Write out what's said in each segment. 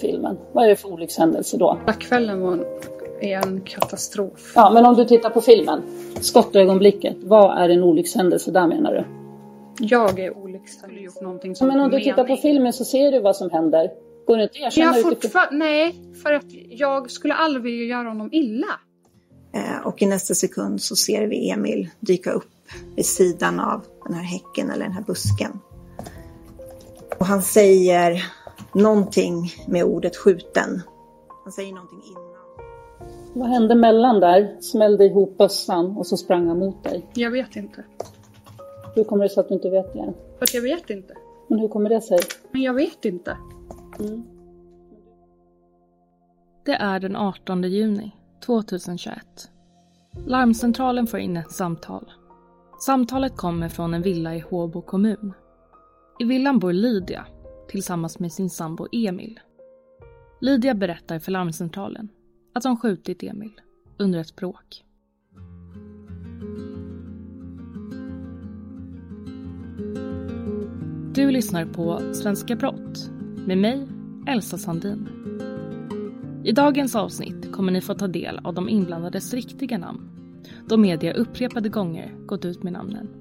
Filmen. Vad är det för olyckshändelse då? Kvällen var en katastrof. Ja, men om du tittar på filmen. Skottögonblicket. Vad är en olyckshändelse där menar du? Jag är olyckshändelse. Men om du mening. tittar på filmen så ser du vad som händer. Går det inte att erkänna Jag utifrån... fortfar- Nej, för att jag skulle aldrig vilja göra honom illa. Eh, Och i nästa sekund så ser vi Emil dyka upp vid sidan av den här häcken eller den här busken. Och han säger någonting med ordet skjuten. Han säger någonting innan. Vad hände mellan där? Smällde ihop bössan och så sprang han mot dig. Jag vet inte. Hur kommer det sig att du inte vet det? För att jag vet inte. Men hur kommer det sig? Men jag vet inte. Det är den 18 juni 2021. Larmcentralen får in ett samtal. Samtalet kommer från en villa i Håbo kommun. I villan bor Lydia tillsammans med sin sambo Emil. Lydia berättar för larmcentralen att de skjutit Emil under ett bråk. Du lyssnar på Svenska Brott med mig, Elsa Sandin. I dagens avsnitt kommer ni få ta del av de inblandades riktiga namn då media upprepade gånger gått ut med namnen.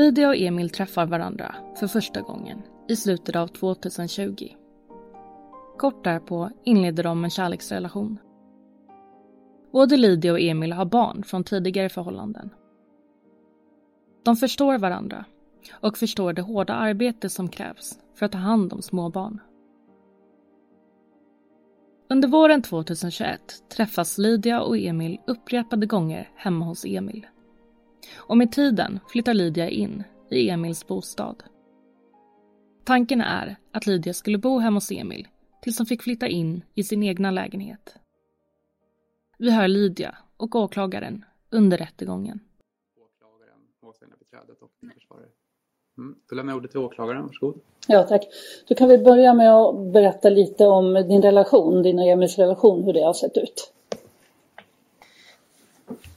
Lydia och Emil träffar varandra för första gången i slutet av 2020. Kort därpå inleder de en kärleksrelation. Både Lydia och Emil har barn från tidigare förhållanden. De förstår varandra och förstår det hårda arbete som krävs för att ta hand om småbarn. Under våren 2021 träffas Lydia och Emil upprepade gånger hemma hos Emil. Och med tiden flyttar Lydia in i Emils bostad. Tanken är att Lydia skulle bo hemma hos Emil tills hon fick flytta in i sin egna lägenhet. Vi hör Lydia och åklagaren under rättegången. målsägandebiträdet och din försvarare. Mm. Då lämnar jag ordet till åklagaren, varsågod. Ja, tack. Då kan vi börja med att berätta lite om din relation, din och Emils relation, hur det har sett ut.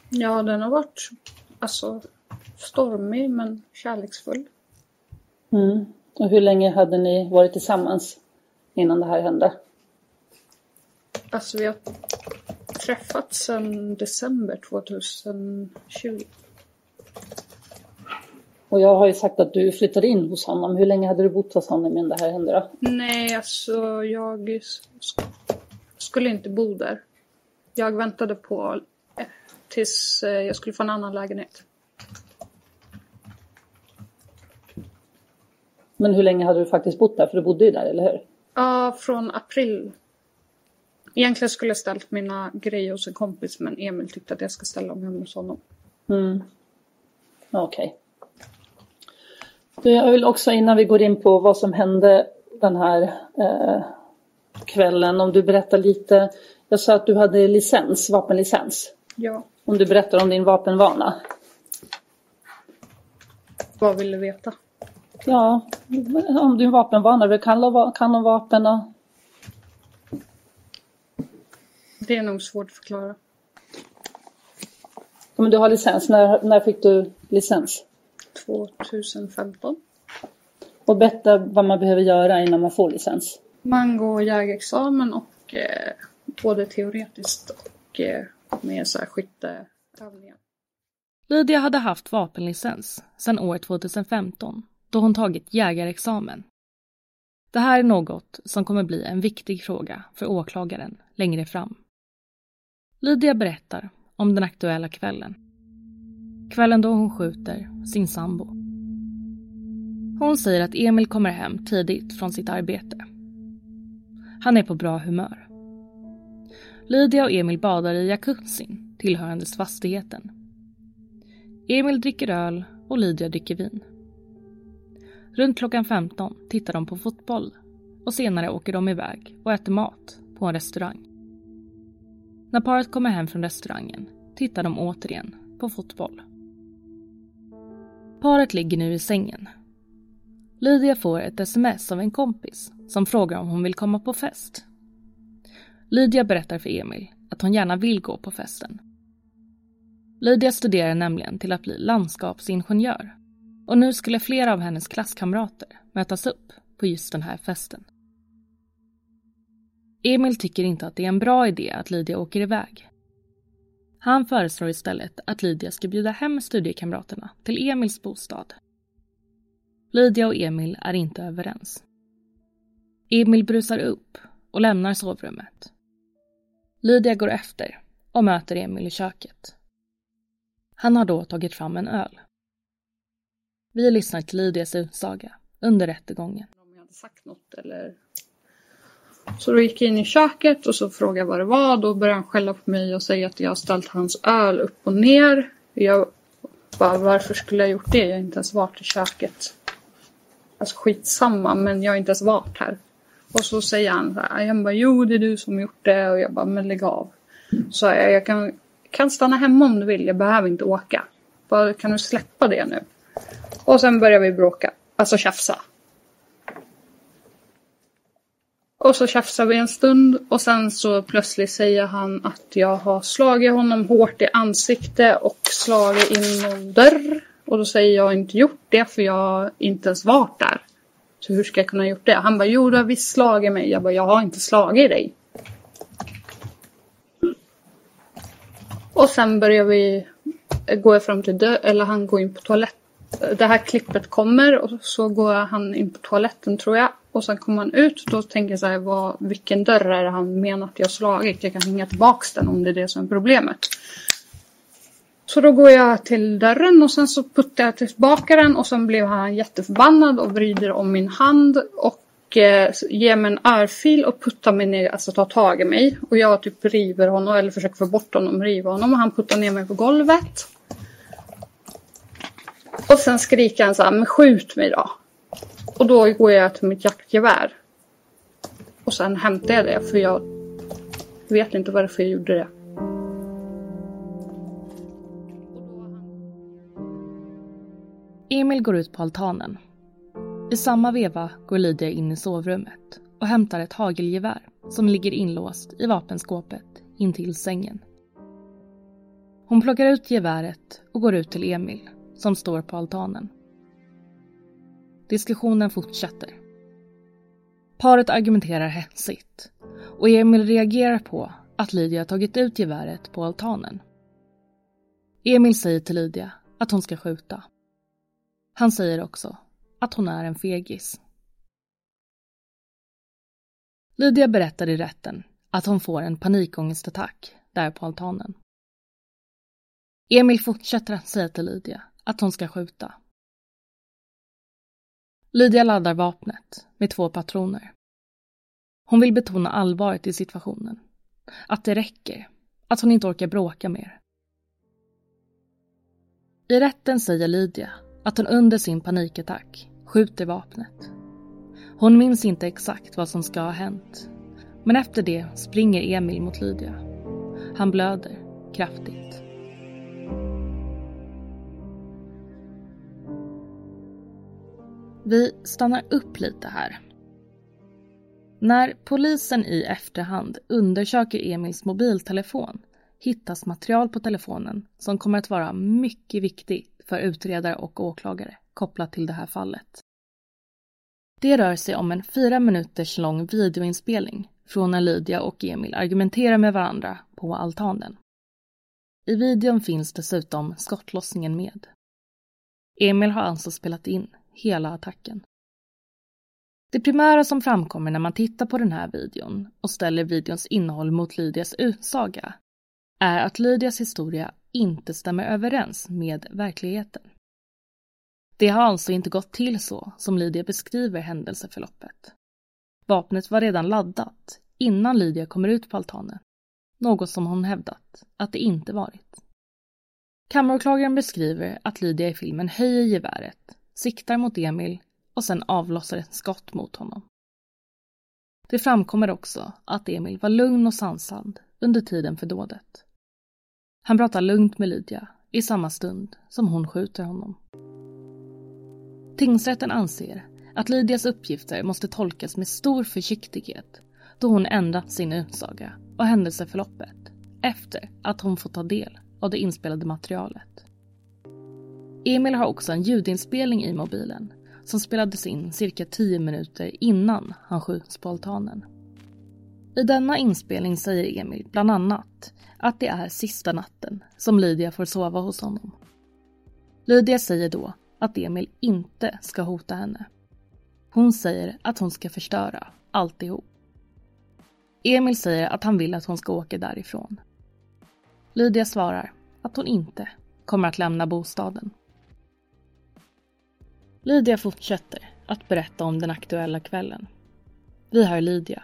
Ja, den har varit alltså stormig men kärleksfull. Mm. Och hur länge hade ni varit tillsammans innan det här hände? Alltså vi har träffats sedan december 2020. Och jag har ju sagt att du flyttade in hos honom. Hur länge hade du bott hos honom innan det här hände då? Nej, alltså jag sk- skulle inte bo där. Jag väntade på tills eh, jag skulle få en annan lägenhet. Men hur länge hade du faktiskt bott där? För du bodde ju där, eller hur? Ja, från april. Egentligen skulle jag ställt mina grejer hos en kompis men Emil tyckte att jag ska ställa dem hemma hos honom. Mm. Okej. Du, Jag vill också innan vi går in på vad som hände den här eh, kvällen, om du berättar lite. Jag sa att du hade licens, vapenlicens. Ja, Om du berättar om din vapenvana. vad vill du veta? Ja, om din vapenvana. Du kan, kan om vapen och... Det är nog svårt att förklara. Men du har licens. När, när fick du licens? 2015. Och berätta vad man behöver göra innan man får licens. Man går jägarexamen och eh, både teoretiskt och eh, med så här skytteövningar. Lydia hade haft vapenlicens sedan år 2015 då hon tagit jägarexamen. Det här är något som kommer bli en viktig fråga för åklagaren längre fram. Lydia berättar om den aktuella kvällen. Kvällen då hon skjuter sin sambo. Hon säger att Emil kommer hem tidigt från sitt arbete. Han är på bra humör. Lydia och Emil badar i jacuzzin tillhörandes fastigheten. Emil dricker öl och Lydia dricker vin. Runt klockan 15 tittar de på fotboll och senare åker de iväg och äter mat på en restaurang. När paret kommer hem från restaurangen tittar de återigen på fotboll. Paret ligger nu i sängen. Lydia får ett sms av en kompis som frågar om hon vill komma på fest. Lydia berättar för Emil att hon gärna vill gå på festen. Lydia studerar nämligen till att bli landskapsingenjör och nu skulle flera av hennes klasskamrater mötas upp på just den här festen. Emil tycker inte att det är en bra idé att Lydia åker iväg. Han föreslår istället att Lydia ska bjuda hem studiekamraterna till Emils bostad. Lydia och Emil är inte överens. Emil brusar upp och lämnar sovrummet. Lydia går efter och möter Emil i köket. Han har då tagit fram en öl. Vi lyssnar till Lydias utsaga under rättegången. Om jag hade sagt något eller... Så då gick jag in i köket och så frågade vad det var. Då började han skälla på mig och säga att jag har ställt hans öl upp och ner. Jag bara, varför skulle jag gjort det? Jag har inte ens varit i köket. Alltså skitsamma, men jag har inte ens varit här. Och så säger han så här, jag bara, jo det är du som gjort det. Och jag bara, men lägg av. Så jag, jag kan, kan stanna hemma om du vill, jag behöver inte åka. Bara, kan du släppa det nu? Och sen börjar vi bråka, alltså tjafsa. Och så tjafsar vi en stund och sen så plötsligt säger han att jag har slagit honom hårt i ansikte och slagit in någon dörr. Och då säger jag inte gjort det för jag har inte ens varit där. Så hur ska jag kunna ha gjort det? Han bara, jo du har visst slagit mig. Jag bara, jag har inte slagit dig. Och sen börjar vi, går jag fram till dö eller han går in på toaletten. Det här klippet kommer och så går han in på toaletten tror jag. Och sen kommer han ut. Då tänker jag så här, vad, vilken dörr är det han menar att jag har slagit? Jag kan hänga tillbaks den om det är det som är problemet. Så då går jag till dörren och sen så puttar jag tillbaka den och sen blev han jätteförbannad och vrider om min hand och eh, ger mig en örfil och puttar mig ner, alltså tar tag i mig. Och jag typ river honom eller försöker få bort honom, riva honom och han puttar ner mig på golvet. Och sen skriker han så här, men skjut mig då. Och då går jag till mitt jaktgevär. Och sen hämtar jag det för jag vet inte varför jag gjorde det. Emil går ut på altanen. I samma veva går Lydia in i sovrummet och hämtar ett hagelgevär som ligger inlåst i vapenskåpet intill sängen. Hon plockar ut geväret och går ut till Emil som står på altanen. Diskussionen fortsätter. Paret argumenterar hetsigt och Emil reagerar på att Lydia tagit ut geväret på altanen. Emil säger till Lydia att hon ska skjuta. Han säger också att hon är en fegis. Lydia berättar i rätten att hon får en panikångestattack där på altanen. Emil fortsätter att säga till Lydia att hon ska skjuta. Lydia laddar vapnet med två patroner. Hon vill betona allvaret i situationen. Att det räcker. Att hon inte orkar bråka mer. I rätten säger Lydia att hon under sin panikattack skjuter vapnet. Hon minns inte exakt vad som ska ha hänt. Men efter det springer Emil mot Lydia. Han blöder kraftigt. Vi stannar upp lite här. När polisen i efterhand undersöker Emils mobiltelefon hittas material på telefonen som kommer att vara mycket viktigt för utredare och åklagare kopplat till det här fallet. Det rör sig om en fyra minuters lång videoinspelning från när Lydia och Emil argumenterar med varandra på altanen. I videon finns dessutom skottlossningen med. Emil har alltså spelat in hela attacken. Det primära som framkommer när man tittar på den här videon och ställer videons innehåll mot Lydias utsaga är att Lydias historia inte stämmer överens med verkligheten. Det har alltså inte gått till så som Lydia beskriver händelseförloppet. Vapnet var redan laddat innan Lydia kommer ut på altanen. Något som hon hävdat att det inte varit. Kammaråklagaren beskriver att Lydia i filmen höjer geväret, siktar mot Emil och sen avlossar ett skott mot honom. Det framkommer också att Emil var lugn och sansad under tiden för dådet. Han pratar lugnt med Lydia i samma stund som hon skjuter honom. Tingsrätten anser att Lydias uppgifter måste tolkas med stor försiktighet då hon ändrat sin utsaga och händelseförloppet efter att hon fått ta del av det inspelade materialet. Emil har också en ljudinspelning i mobilen som spelades in cirka 10 minuter innan han skjuts på altanen. I denna inspelning säger Emil bland annat att det är sista natten som Lydia får sova hos honom. Lydia säger då att Emil inte ska hota henne. Hon säger att hon ska förstöra alltihop. Emil säger att han vill att hon ska åka därifrån. Lydia svarar att hon inte kommer att lämna bostaden. Lydia fortsätter att berätta om den aktuella kvällen. Vi hör Lydia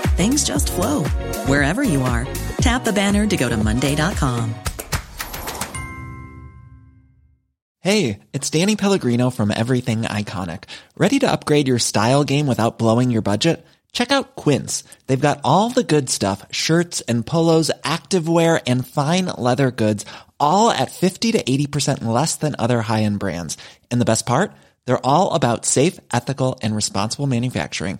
things just flow wherever you are. Tap the banner to go to Monday.com. Hey, it's Danny Pellegrino from Everything Iconic. Ready to upgrade your style game without blowing your budget? Check out Quince. They've got all the good stuff shirts and polos, activewear, and fine leather goods, all at 50 to 80% less than other high end brands. And the best part? They're all about safe, ethical, and responsible manufacturing.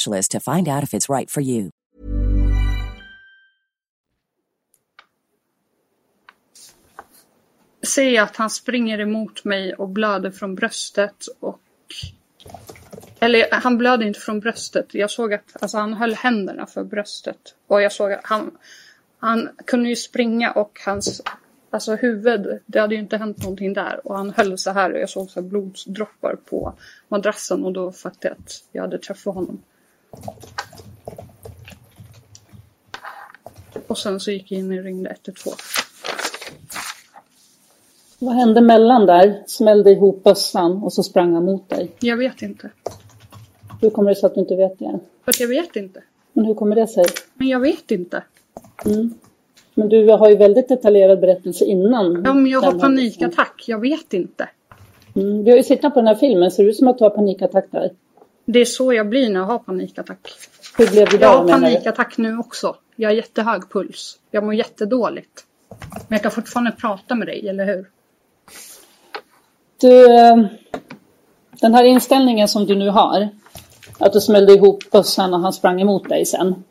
specialist to find out if it's right for you. Ser jag att han springer emot mig och blöder från bröstet och... Eller han blöder inte från bröstet. Jag såg att alltså, han höll händerna för bröstet. Och jag såg att han, han kunde ju springa och hans alltså, huvud, det hade ju inte hänt någonting där. Och han höll så här och jag såg så här blodsdroppar på madrassen och då fattade jag att jag hade träffat honom. Och sen så gick jag in och ringde 112. Vad hände mellan där? Smällde ihop bössan och så sprang han mot dig. Jag vet inte. Hur kommer det sig att du inte vet det? För att jag vet inte. Men hur kommer det sig? Men jag vet inte. Mm. Men du har ju väldigt detaljerad berättelse innan. Ja, men jag har panikattack. Jag vet inte. Mm. Vi har ju sett på den här filmen, ser det ut som att du har panikattack där? Det är så jag blir när jag har panikattack. Hur blev det Jag där har du? panikattack nu också. Jag har jättehög puls. Jag mår jättedåligt. Men jag kan fortfarande prata med dig, eller hur? Du, eh, den här inställningen som du nu har, att du smällde ihop bössan och han sprang emot dig sen.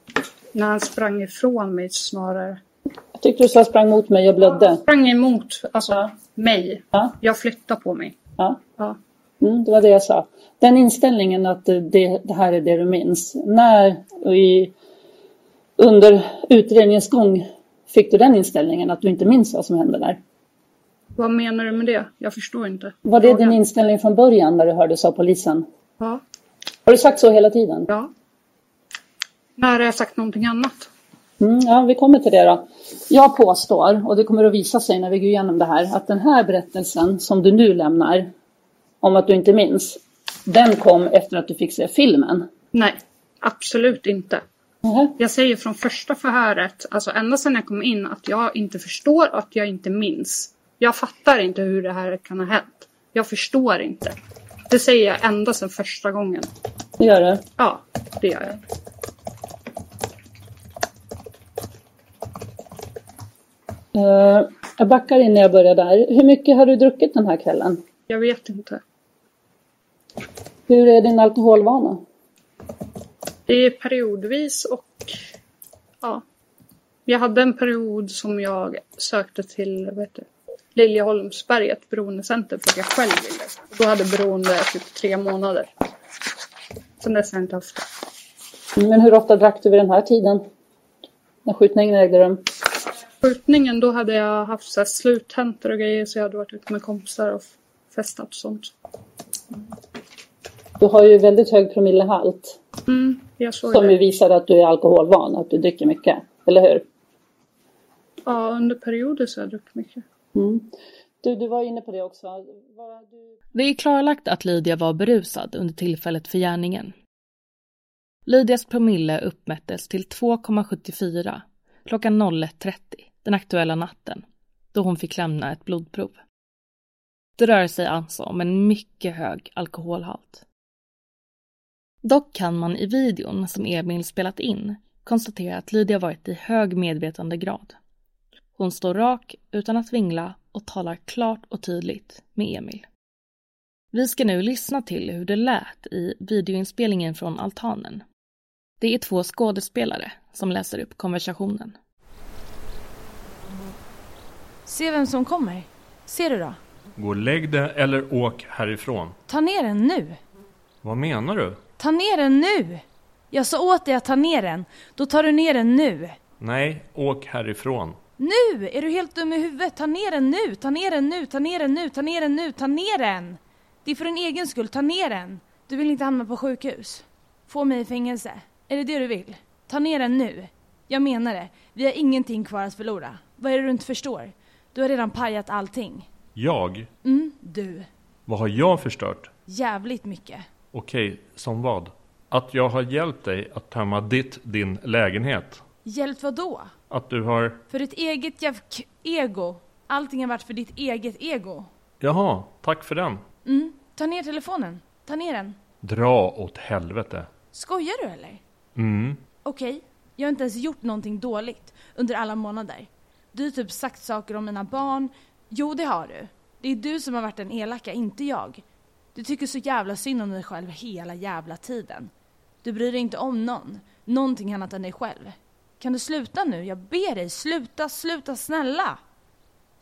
När han sprang ifrån mig snarare. Jag tyckte du sa sprang mot mig och blödde. Sprang emot, alltså mig. Ja. Jag flyttade på mig. Ja. Ja. Mm, det var det jag sa. Den inställningen att det, det här är det du minns. När i, under utredningens gång fick du den inställningen att du inte minns vad som hände där? Vad menar du med det? Jag förstår inte. Var det din inställning från början när du hördes av polisen? Ja. Har du sagt så hela tiden? Ja. När har jag sagt någonting annat? Mm, ja, vi kommer till det då. Jag påstår, och det kommer att visa sig när vi går igenom det här, att den här berättelsen som du nu lämnar om att du inte minns, den kom efter att du fick se filmen. Nej, absolut inte. Mhm. Jag säger från första förhöret, alltså ända sedan jag kom in, att jag inte förstår och att jag inte minns. Jag fattar inte hur det här kan ha hänt. Jag förstår inte. Det säger jag ända sedan första gången. Det gör det. Ja, det gör jag. Eh, jag backar in när jag börjar där. Hur mycket har du druckit den här kvällen? Jag vet inte. Hur är din alkoholvana? Det är periodvis och ja. Jag hade en period som jag sökte till vad heter, det, Liljeholmsberget beroendecenter för att jag själv ville. Då hade beroende typ tre månader. Sen dess har jag inte haft det. Men hur ofta drack du vid den här tiden? När skjutningen ägde rum? Skjutningen då hade jag haft så här slutentor och grejer så jag hade varit ute med kompisar och festat och sånt. Du har ju väldigt hög promillehalt. Mm, jag såg Som det. ju visar att du är alkoholvan, att du dricker mycket. Eller hur? Ja, under perioder så har jag druckit mycket. Mm. Du, du var inne på det också. Vad du... Det är klarlagt att Lydia var berusad under tillfället för gärningen. Lydias promille uppmättes till 2,74 klockan 01.30 den aktuella natten då hon fick lämna ett blodprov. Det rör sig alltså om en mycket hög alkoholhalt. Dock kan man i videon som Emil spelat in konstatera att Lydia varit i hög medvetandegrad. Hon står rak utan att vingla och talar klart och tydligt med Emil. Vi ska nu lyssna till hur det lät i videoinspelningen från altanen. Det är två skådespelare som läser upp konversationen. Se vem som kommer. Ser du då? Gå och lägg dig eller åk härifrån. Ta ner den nu. Vad menar du? Ta ner den nu! Jag sa åt dig att ta ner den. Då tar du ner den nu. Nej, åk härifrån. Nu! Är du helt dum i huvudet? Ta ner den nu! Ta ner den nu! Ta ner den nu! Ta ner den nu! Ta ner den! Det är för din egen skull. Ta ner den! Du vill inte hamna på sjukhus. Få mig i fängelse. Är det det du vill? Ta ner den nu. Jag menar det. Vi har ingenting kvar att förlora. Vad är det du inte förstår? Du har redan pajat allting. Jag? Mm, du. Vad har jag förstört? Jävligt mycket. Okej, som vad? Att jag har hjälpt dig att tömma ditt, din lägenhet. Hjälpt vad då? Att du har... För ditt eget jävla ego. Allting har varit för ditt eget ego. Jaha, tack för den. Mm, ta ner telefonen. Ta ner den. Dra åt helvete. Skojar du eller? Mm. Okej, jag har inte ens gjort någonting dåligt under alla månader. Du har typ sagt saker om mina barn. Jo, det har du. Det är du som har varit den elaka, inte jag. Du tycker så jävla synd om dig själv hela jävla tiden. Du bryr dig inte om någon. Någonting annat än dig själv. Kan du sluta nu? Jag ber dig, sluta, sluta, snälla!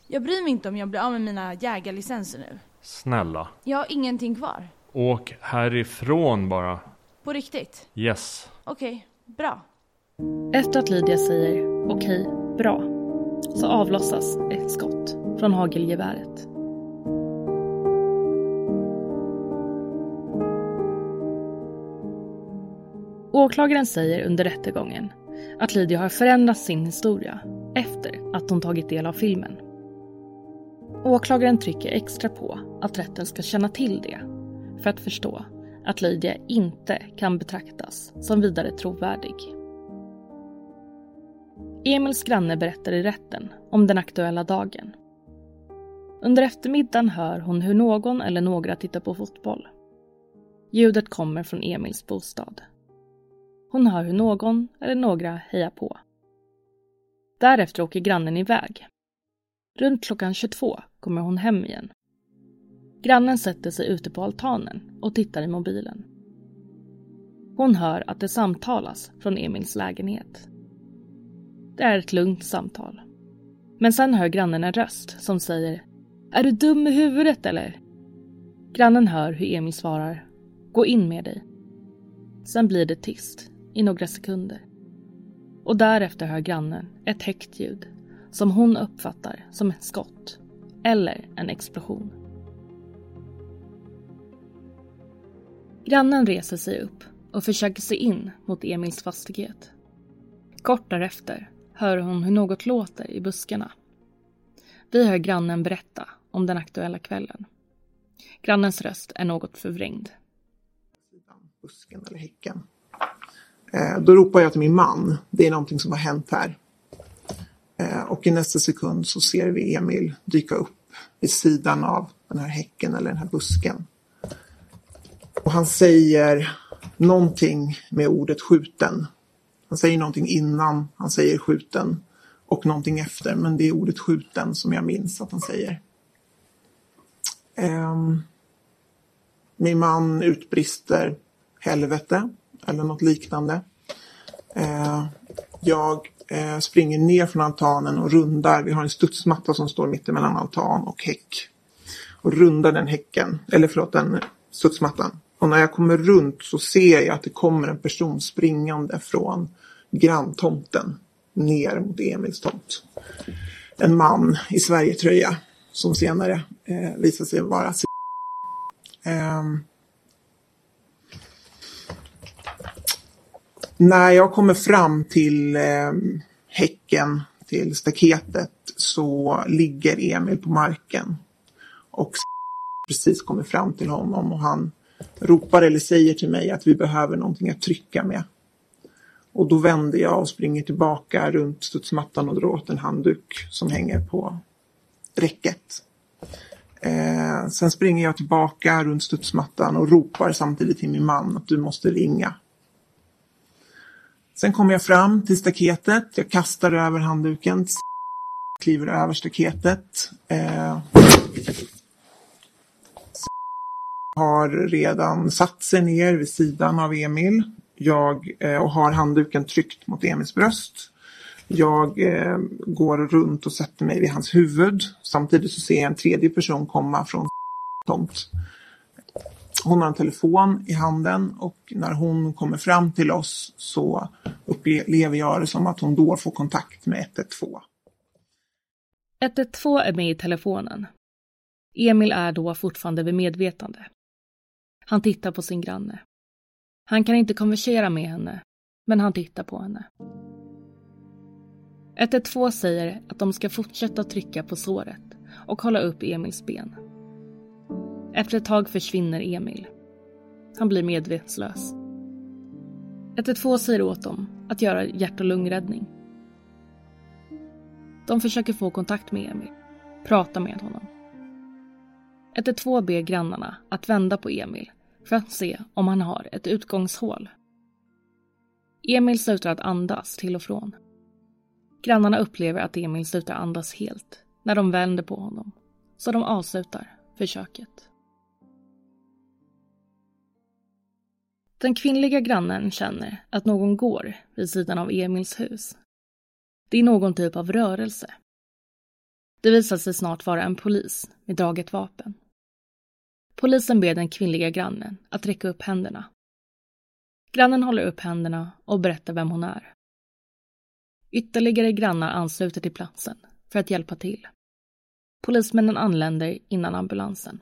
Jag bryr mig inte om jag blir av med mina jägarlicenser nu. Snälla. Jag har ingenting kvar. Åk härifrån bara. På riktigt. Yes. Okej, bra. Efter att Lydia säger okej, bra, så avlossas ett skott från hagelgeväret. Åklagaren säger under rättegången att Lydia har förändrat sin historia efter att hon tagit del av filmen. Åklagaren trycker extra på att rätten ska känna till det för att förstå att Lydia inte kan betraktas som vidare trovärdig. Emils granne berättar i rätten om den aktuella dagen. Under eftermiddagen hör hon hur någon eller några tittar på fotboll. Ljudet kommer från Emils bostad. Hon hör hur någon eller några hejar på. Därefter åker grannen iväg. Runt klockan 22 kommer hon hem igen. Grannen sätter sig ute på altanen och tittar i mobilen. Hon hör att det samtalas från Emils lägenhet. Det är ett lugnt samtal. Men sen hör grannen en röst som säger Är du dum i huvudet eller? Grannen hör hur Emil svarar Gå in med dig. Sen blir det tyst i några sekunder. Och därefter hör grannen ett högt ljud som hon uppfattar som ett skott eller en explosion. Grannen reser sig upp och försöker se in mot Emils fastighet. Kort därefter hör hon hur något låter i buskarna. Vi hör grannen berätta om den aktuella kvällen. Grannens röst är något förvrängd. Busken eller häcken. Eh, då ropar jag till min man. Det är någonting som har hänt här. Eh, och i nästa sekund så ser vi Emil dyka upp vid sidan av den här häcken eller den här busken. Och han säger någonting med ordet skjuten. Han säger någonting innan han säger skjuten och någonting efter, men det är ordet skjuten som jag minns att han säger. Ehm, min man utbrister helvete eller något liknande. Eh, jag eh, springer ner från altanen och rundar. Vi har en studsmatta som står mitt emellan altan och häck. Och rundar den häcken, eller förlåt den studsmattan. Och när jag kommer runt så ser jag att det kommer en person springande från granntomten ner mot Emils tomt. En man i Sverigetröja som senare eh, visar sig vara eh, När jag kommer fram till eh, häcken, till staketet, så ligger Emil på marken. Och precis kommer fram till honom och han ropar eller säger till mig att vi behöver någonting att trycka med. Och då vänder jag och springer tillbaka runt studsmattan och drar åt en handduk som hänger på räcket. Eh, sen springer jag tillbaka runt studsmattan och ropar samtidigt till min man att du måste ringa. Sen kommer jag fram till staketet. Jag kastar över handduken, kliver över staketet. Eh, har redan satt sig ner vid sidan av Emil. Jag eh, och har handduken tryckt mot Emils bröst. Jag eh, går runt och sätter mig vid hans huvud. Samtidigt så ser jag en tredje person komma från tomt. Hon har en telefon i handen och när hon kommer fram till oss så upplever jag det som att hon då får kontakt med 112. 112 är med i telefonen. Emil är då fortfarande vid medvetande. Han tittar på sin granne. Han kan inte konversera med henne, men han tittar på henne. 112 säger att de ska fortsätta trycka på såret och hålla upp Emils ben. Efter ett tag försvinner Emil. Han blir medvetslös. 112 säger åt dem att göra hjärt och lungräddning. De försöker få kontakt med Emil, prata med honom. 112 ber grannarna att vända på Emil för att se om han har ett utgångshål. Emil slutar att andas till och från. Grannarna upplever att Emil slutar andas helt när de vänder på honom, så de avslutar försöket. Den kvinnliga grannen känner att någon går vid sidan av Emils hus. Det är någon typ av rörelse. Det visar sig snart vara en polis med draget vapen. Polisen ber den kvinnliga grannen att räcka upp händerna. Grannen håller upp händerna och berättar vem hon är. Ytterligare grannar ansluter till platsen för att hjälpa till. Polismännen anländer innan ambulansen.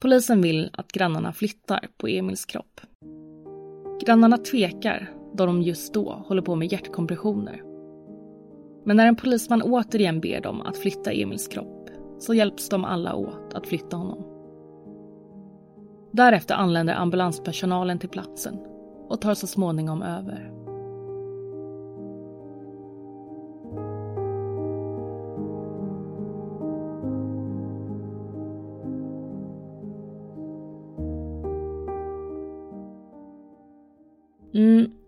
Polisen vill att grannarna flyttar på Emils kropp. Grannarna tvekar då de just då håller på med hjärtkompressioner. Men när en polisman återigen ber dem att flytta Emils kropp så hjälps de alla åt att flytta honom. Därefter anländer ambulanspersonalen till platsen och tar så småningom över.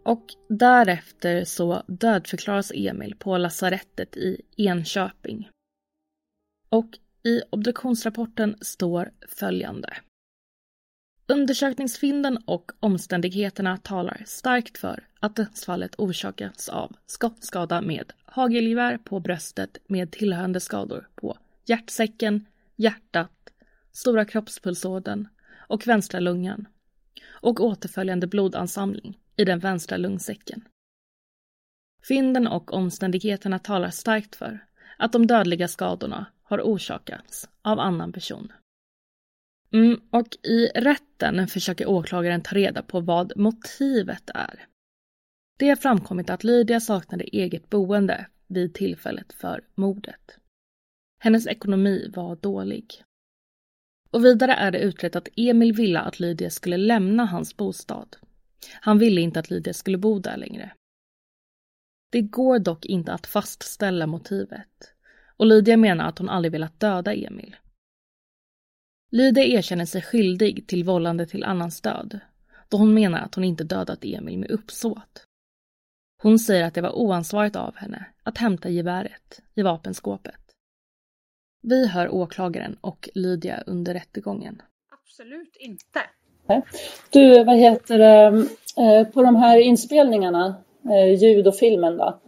Och därefter så dödförklaras Emil på lasarettet i Enköping. Och i obduktionsrapporten står följande. Undersökningsfynden och omständigheterna talar starkt för att dödsfallet orsakats av skottskada med hagelgevär på bröstet med tillhörande skador på hjärtsäcken, hjärtat, stora kroppspulsådern och vänstra lungan och återföljande blodansamling i den vänstra lungsäcken. Fynden och omständigheterna talar starkt för att de dödliga skadorna har orsakats av annan person. Mm, och i rätten försöker åklagaren ta reda på vad motivet är. Det har framkommit att Lydia saknade eget boende vid tillfället för mordet. Hennes ekonomi var dålig. Och vidare är det utrett att Emil ville att Lydia skulle lämna hans bostad. Han ville inte att Lydia skulle bo där längre. Det går dock inte att fastställa motivet och Lydia menar att hon aldrig velat döda Emil. Lydia erkänner sig skyldig till vållande till annans död då hon menar att hon inte dödat Emil med uppsåt. Hon säger att det var oansvarigt av henne att hämta geväret i vapenskåpet. Vi hör åklagaren och Lydia under rättegången. Absolut inte. Du, vad heter det, eh, på de här inspelningarna, eh, ljud och filmen då.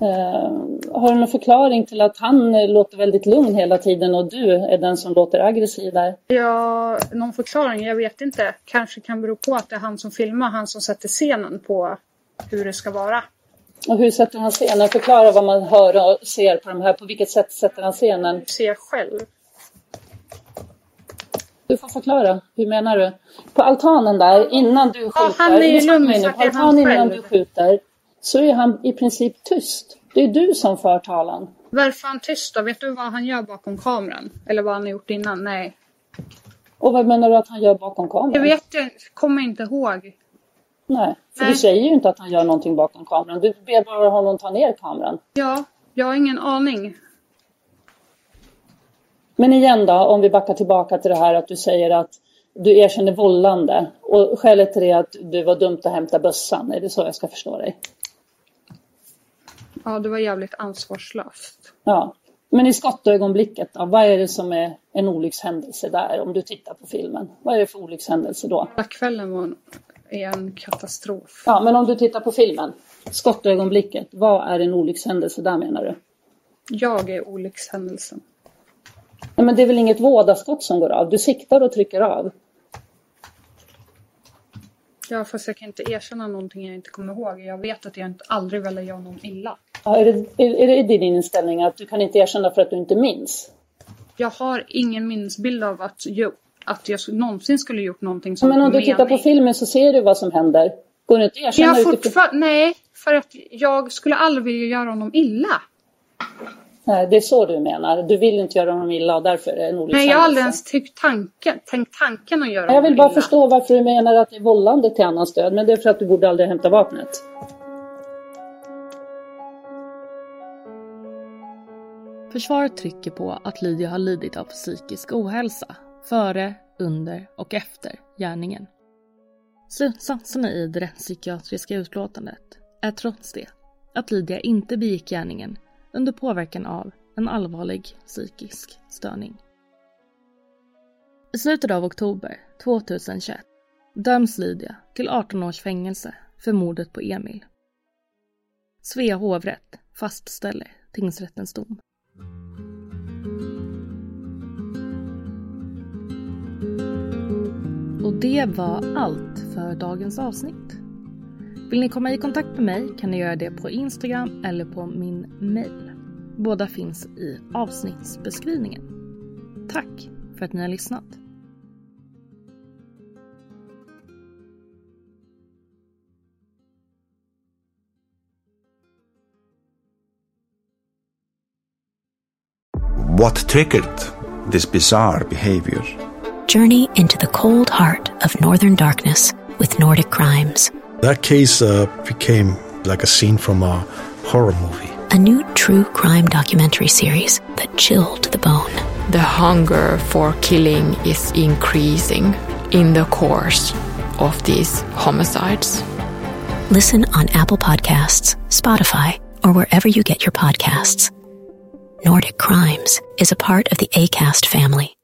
Eh, har du någon förklaring till att han låter väldigt lugn hela tiden och du är den som låter aggressiv där? Ja, någon förklaring? Jag vet inte. Kanske kan bero på att det är han som filmar, han som sätter scenen på hur det ska vara. Och hur sätter han scenen? Förklara vad man hör och ser på de här. På vilket sätt sätter han scenen? Ser själv. Du får förklara. Hur menar du? På altanen där, innan du skjuter. Ja, han är ju lugn på altanen innan du skjuter så är han i princip tyst. Det är du som för talan. Varför är han tyst då? Vet du vad han gör bakom kameran? Eller vad han har gjort innan? Nej. Och vad menar du att han gör bakom kameran? Jag vet jag kommer inte ihåg. Nej, för Nej. du säger ju inte att han gör någonting bakom kameran. Du ber bara honom ta ner kameran. Ja, jag har ingen aning. Men igen då, om vi backar tillbaka till det här att du säger att du erkänner vållande. Och skälet till det är att du var dumt att hämta bössan. Är det så jag ska förstå dig? Ja, det var jävligt ansvarslöst. Ja. Men i skottögonblicket då, vad är det som är en olyckshändelse där om du tittar på filmen? Vad är det för olyckshändelse då? Hela kvällen var en katastrof. Ja, men om du tittar på filmen, skottögonblicket, vad är en olyckshändelse där menar du? Jag är olyckshändelsen. Nej, men det är väl inget vådaskott som går av? Du siktar och trycker av. Ja, fast jag kan inte erkänna någonting jag inte kommer ihåg. Jag vet att jag inte aldrig ville göra någon illa. Ja, är, det, är, är det din inställning att du kan inte erkänna för att du inte minns? Jag har ingen minnesbild av att jag, att jag någonsin skulle gjort någonting Ja, som men om du mening. tittar på filmen så ser du vad som händer. Går det inte att erkänna Jag utifrån... nej, för att jag skulle aldrig vilja göra honom illa. Nej, det är så du menar. Du vill inte göra honom illa och därför är det en Nej, olyckshändelse. jag har aldrig ens tyckt tanken, tänkt tanken att göra Jag vill honom bara illa. förstå varför du menar att det är vållande till annans död. Men det är för att du borde aldrig hämta vapnet. Försvaret trycker på att Lydia har lidit av psykisk ohälsa före, under och efter gärningen. Slutsatserna i det rättspsykiatriska utlåtandet är trots det att Lydia inte begick gärningen under påverkan av en allvarlig psykisk störning. I slutet av oktober 2021 döms Lydia till 18 års fängelse för mordet på Emil. Svea hovrätt fastställer tingsrättens dom. Och det var allt för dagens avsnitt. Vill ni komma i kontakt med mig kan ni göra det på Instagram eller på min mail. Båda finns i avsnittsbeskrivningen. Tack för att ni har lyssnat. What triggered this bizarre behavior? Journey into the cold heart of northern darkness with Nordic crimes. That case uh, became like a scene from a horror movie. A new true crime documentary series that chilled the bone. The hunger for killing is increasing in the course of these homicides. Listen on Apple Podcasts, Spotify, or wherever you get your podcasts. Nordic Crimes is a part of the ACAST family.